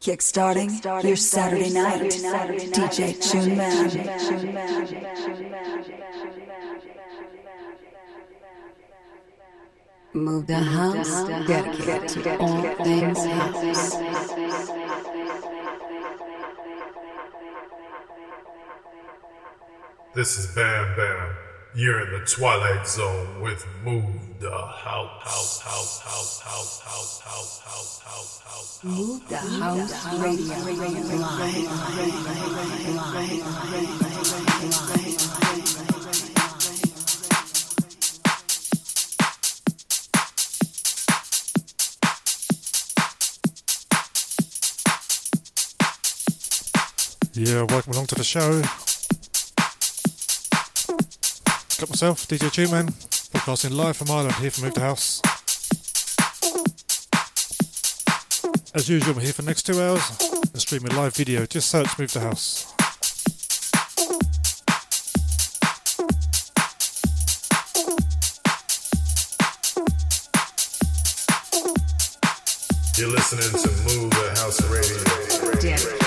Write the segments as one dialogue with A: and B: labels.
A: Kickstarting your Saturday night. DJ Tune Man. Move the house, dedicated to all things house.
B: This is Bam Bam. You're in the Twilight Zone with Move the House, House, House, House, House, House, House, House, House, House,
A: Move the house radio
C: Yeah, welcome along to the show. Got myself, DJ Tune Man, broadcasting live from Ireland here from Move the House. As usual, we're here for the next two hours and streaming live video. Just search Move the House.
B: You're listening to Move the House Radio.
A: dedicated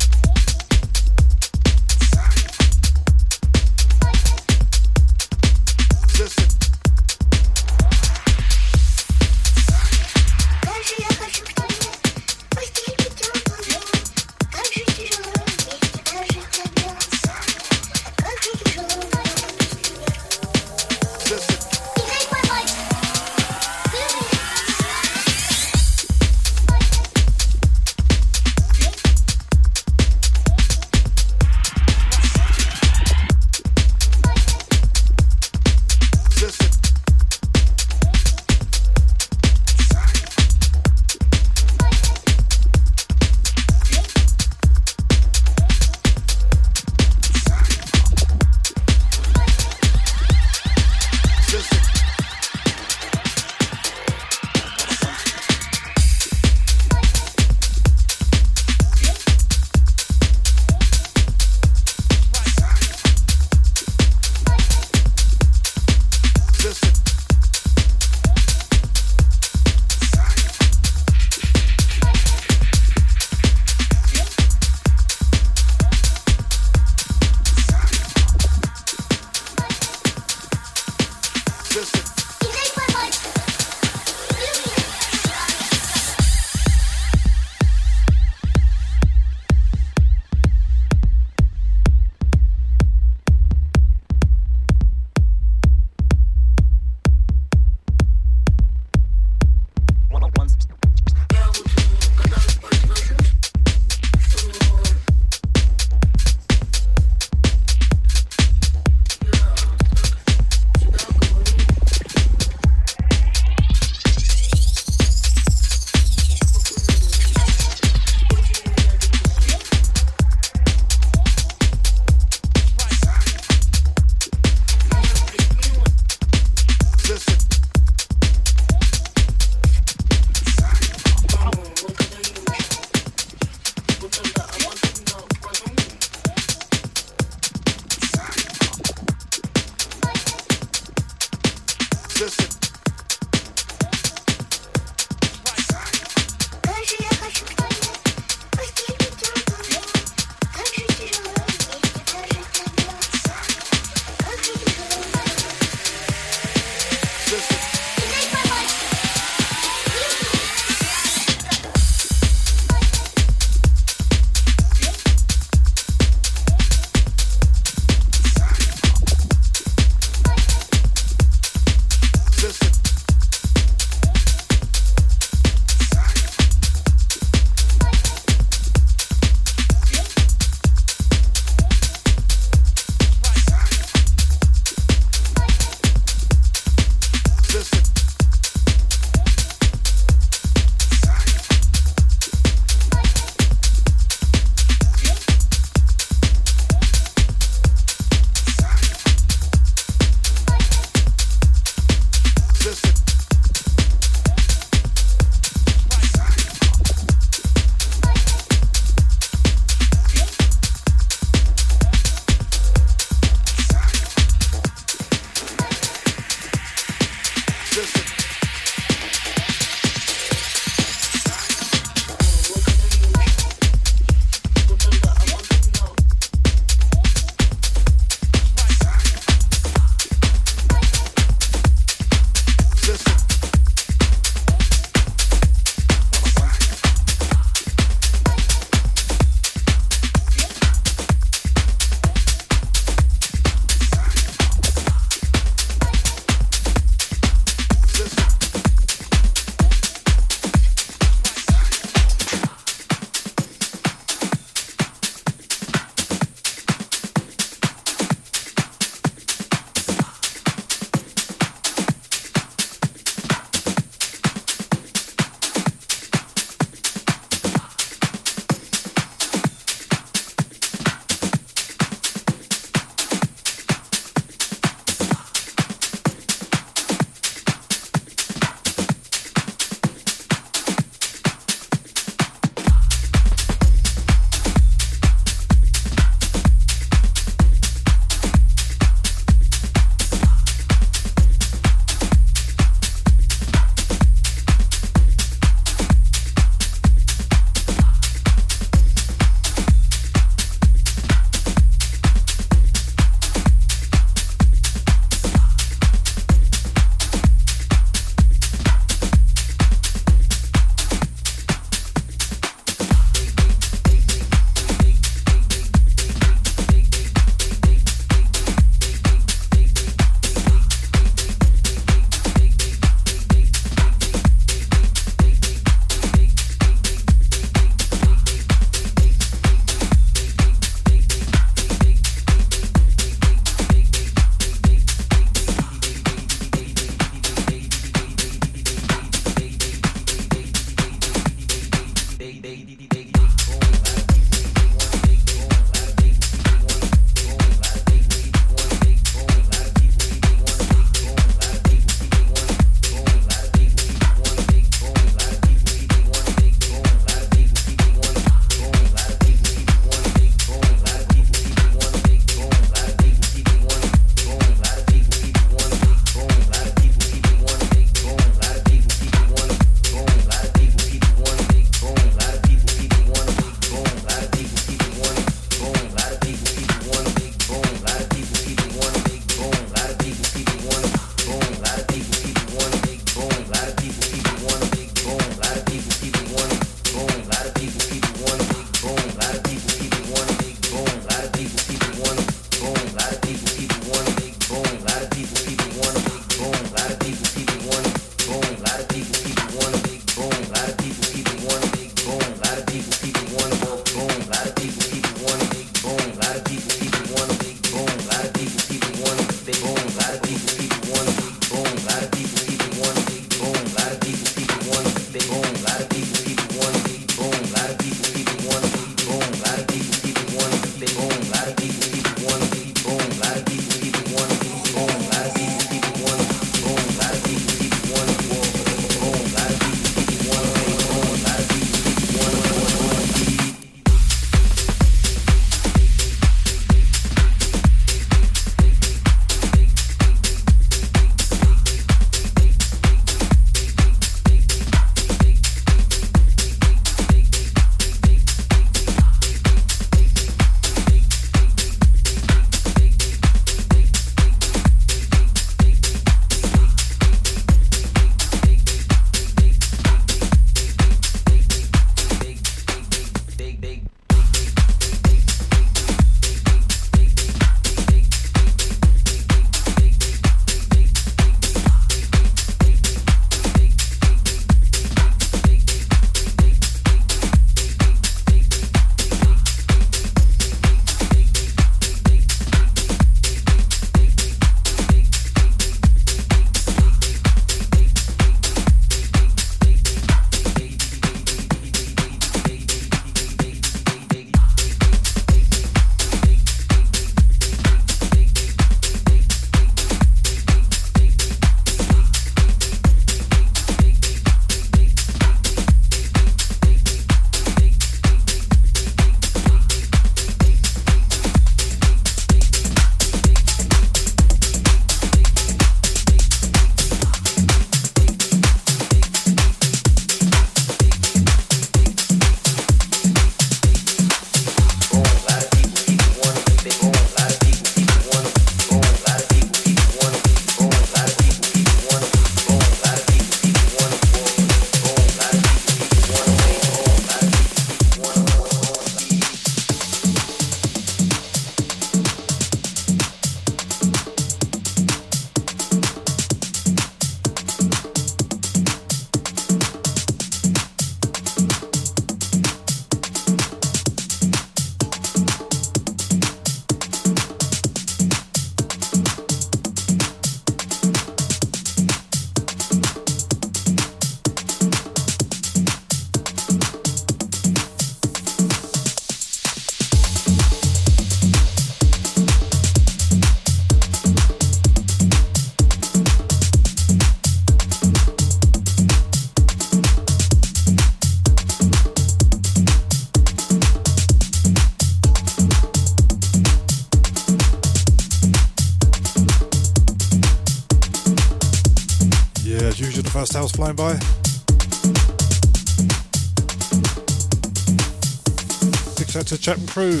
C: Crew,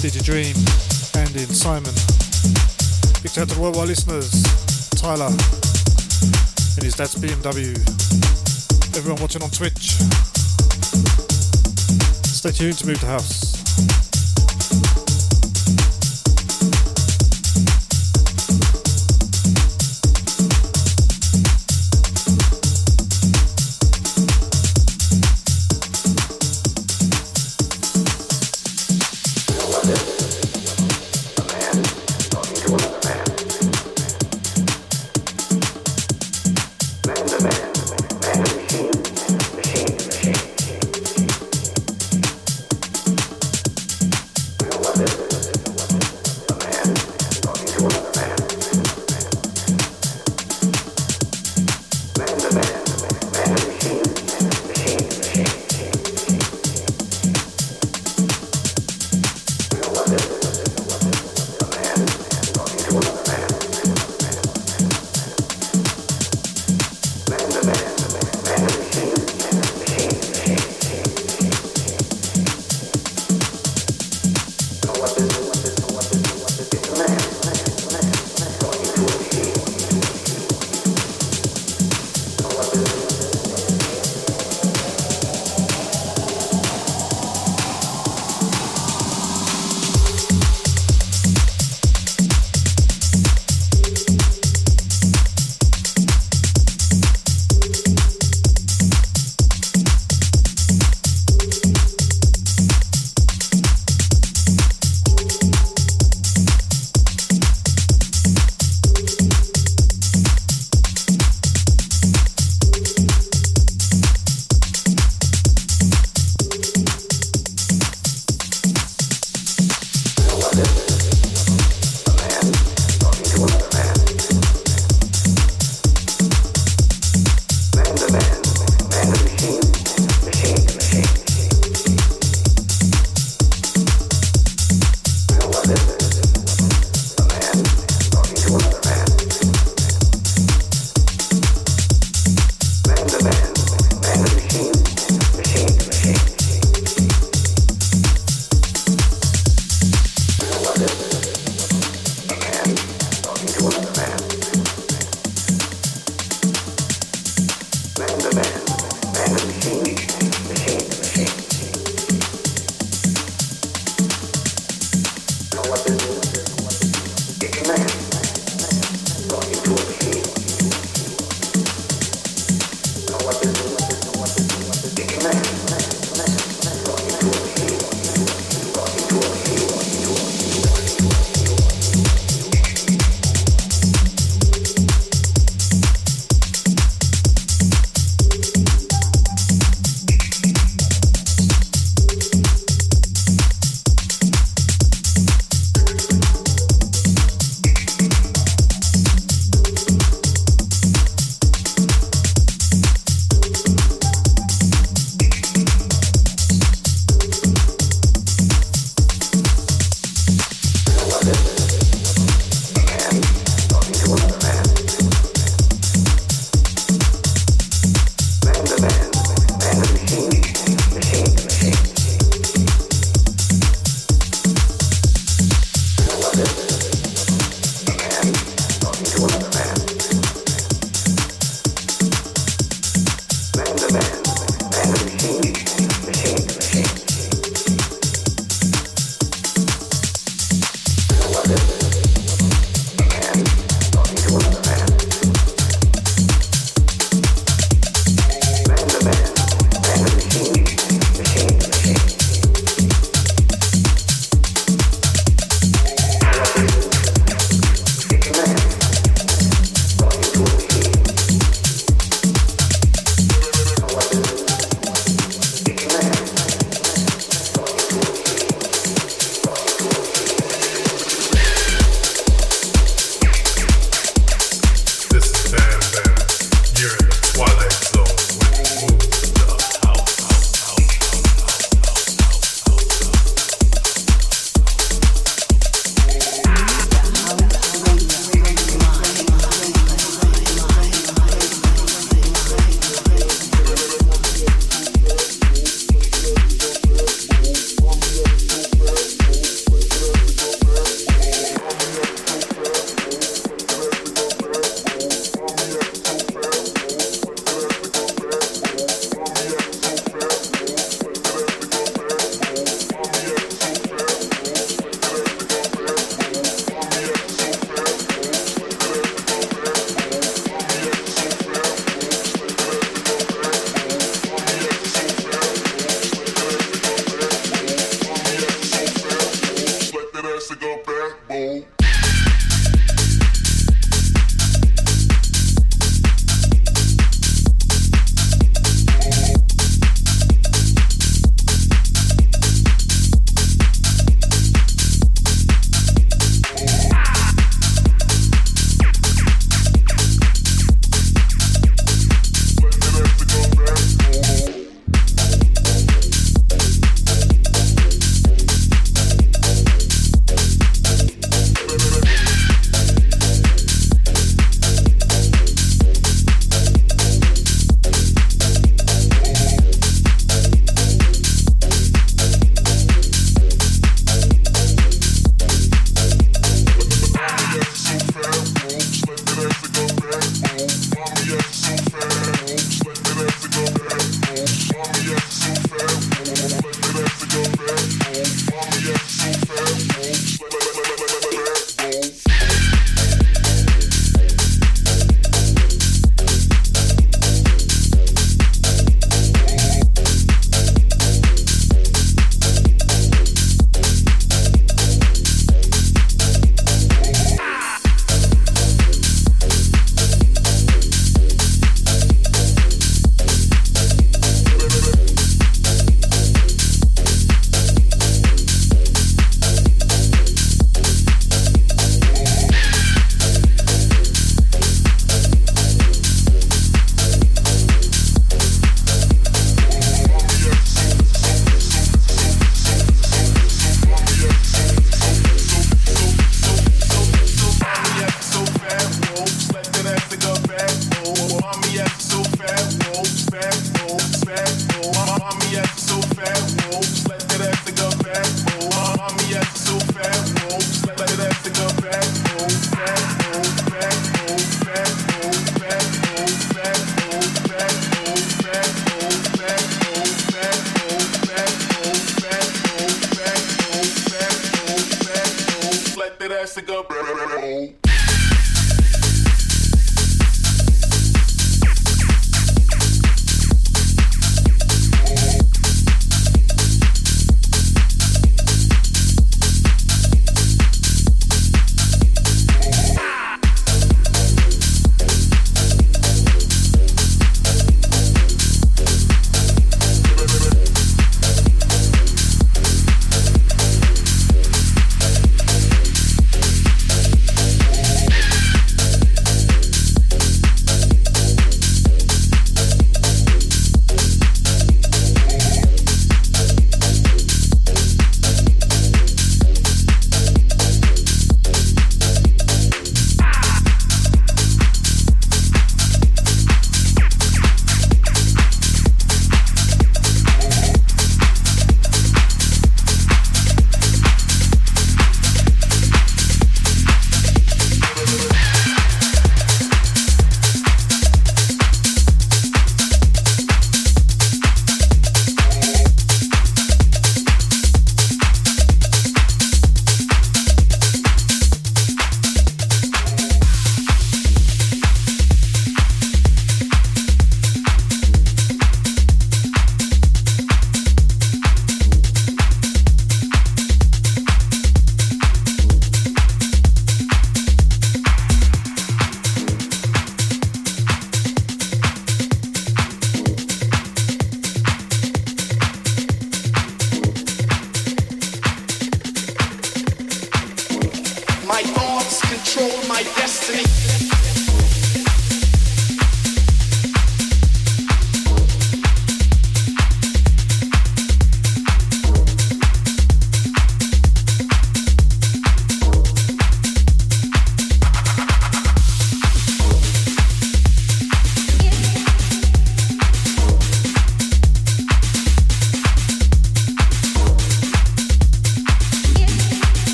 C: DJ Dream, Andy and Simon. Big shout to the worldwide listeners, Tyler and his dad's BMW. Everyone watching on Twitch. Stay tuned to Move the House.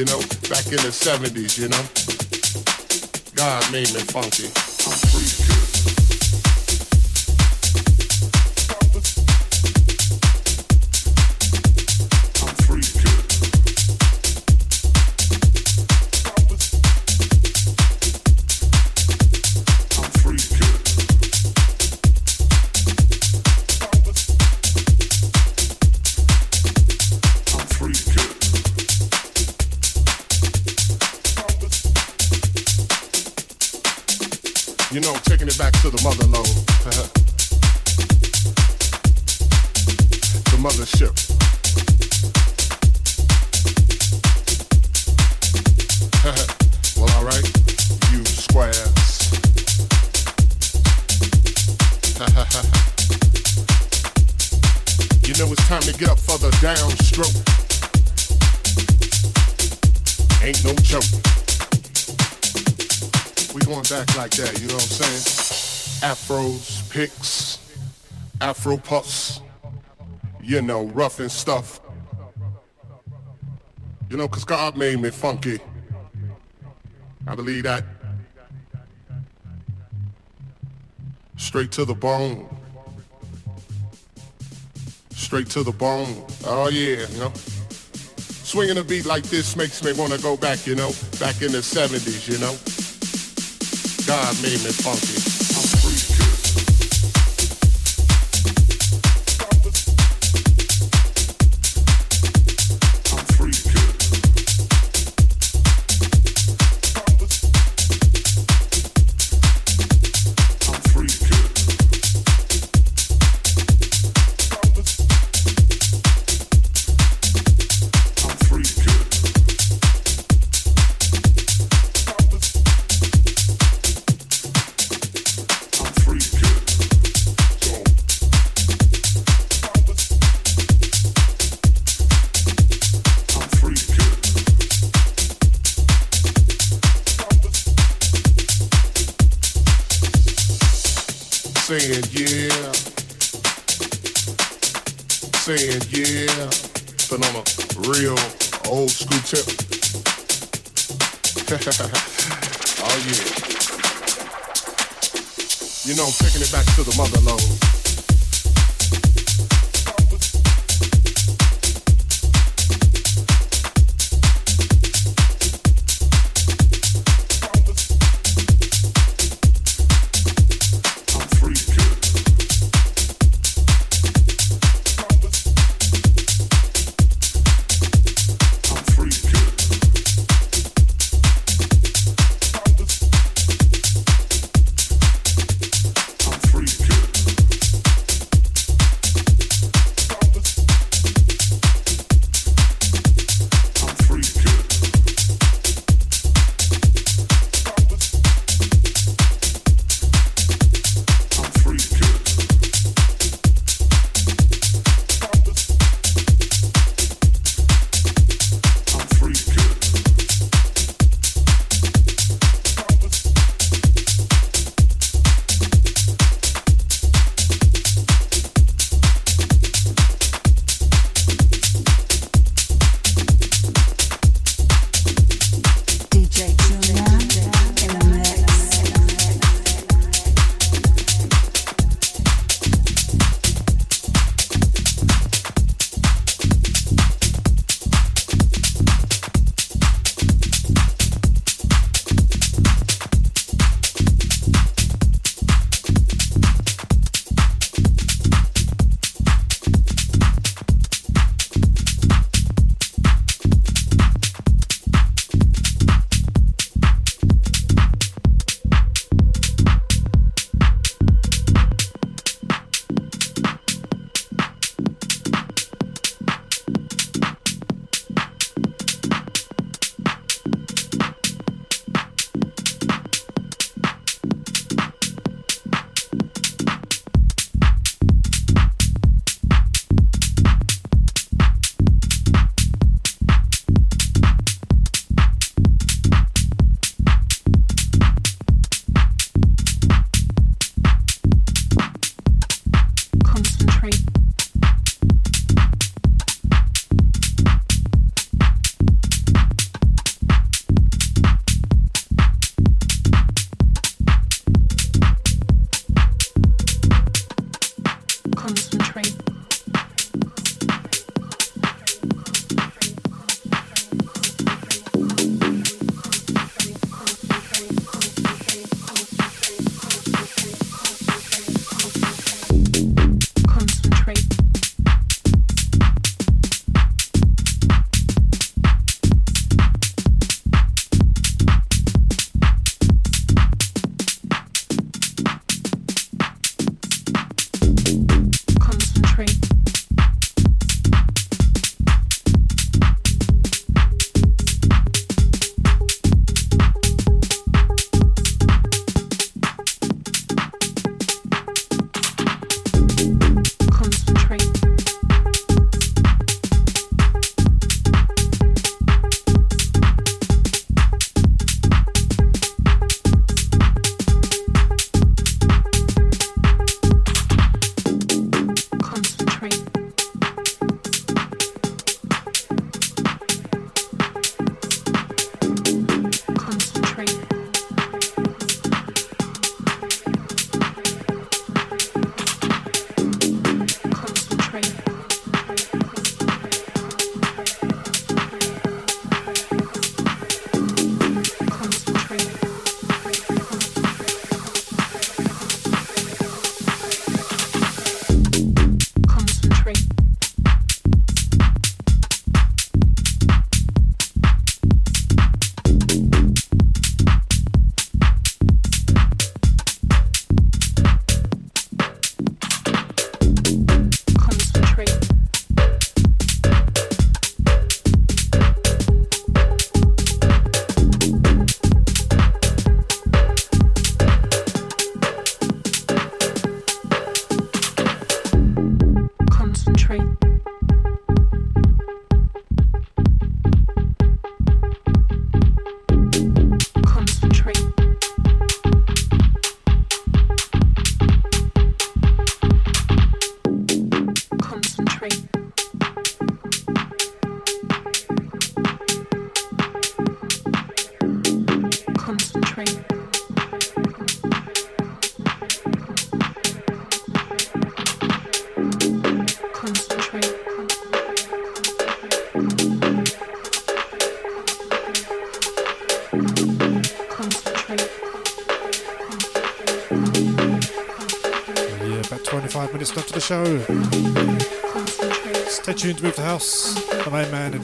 D: You know, back in the 70s, you know. God made me funky. Afro puffs, you know, rough and stuff. You know, cause God made me funky. I believe that. Straight to the bone. Straight to the bone. Oh yeah, you know. Swinging a beat like this makes me want to go back, you know, back in the 70s, you know. God made me funky. Saying yeah. Saying yeah. But on a real old school tip. oh yeah. You know, I'm taking it back to the motherlode.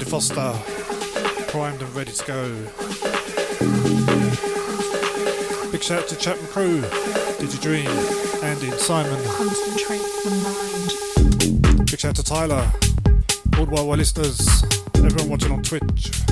C: Main man and DeFoster, primed and ready to go. Big shout out to Chapman Crew, Digidream, Andy and Simon.
E: Concentrate the mind.
C: Big shout out to Tyler, all the while listeners, everyone watching on Twitch.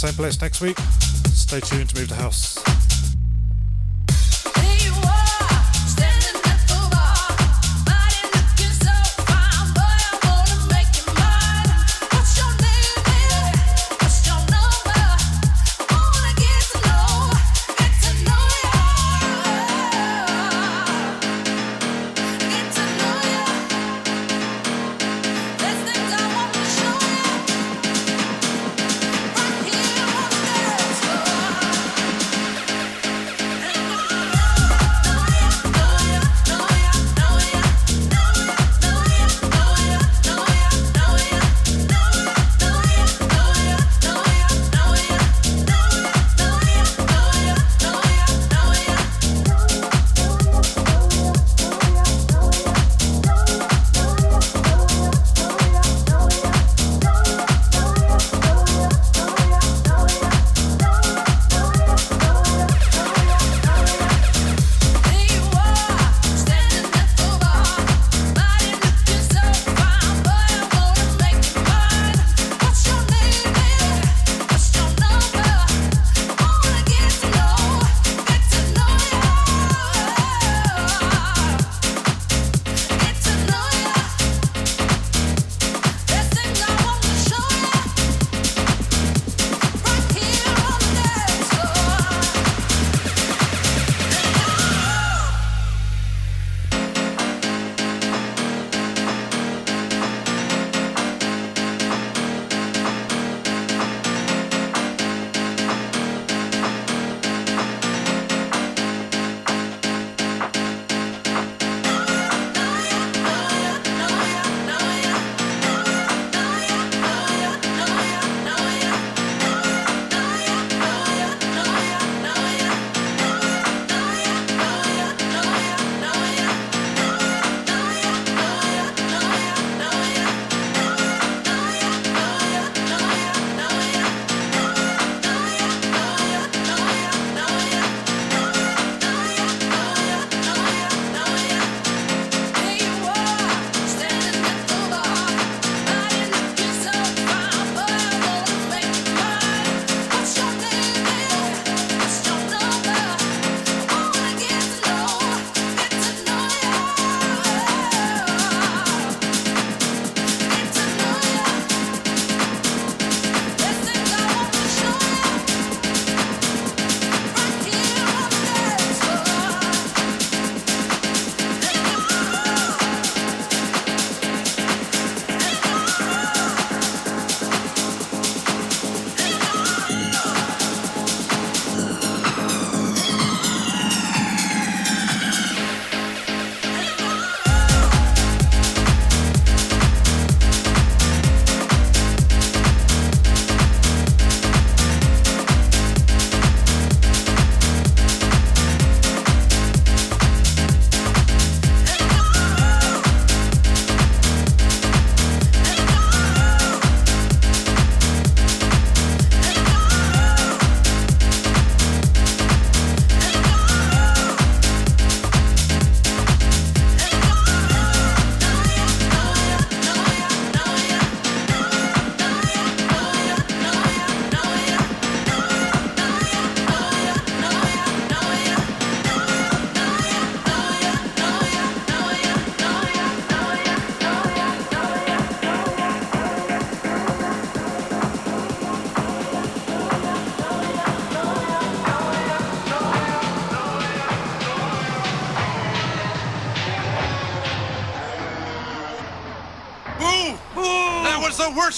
E: Same place next week. Stay tuned to Move the House.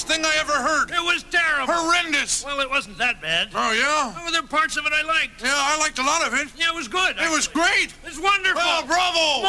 F: Worst thing I ever heard.
G: It was terrible.
F: Horrendous.
G: Well, it wasn't that bad.
F: Oh, yeah?
G: There were parts of it I liked.
F: Yeah, I liked a lot of it.
G: Yeah, it was good.
F: It was great.
G: It's wonderful.
F: Oh, bravo.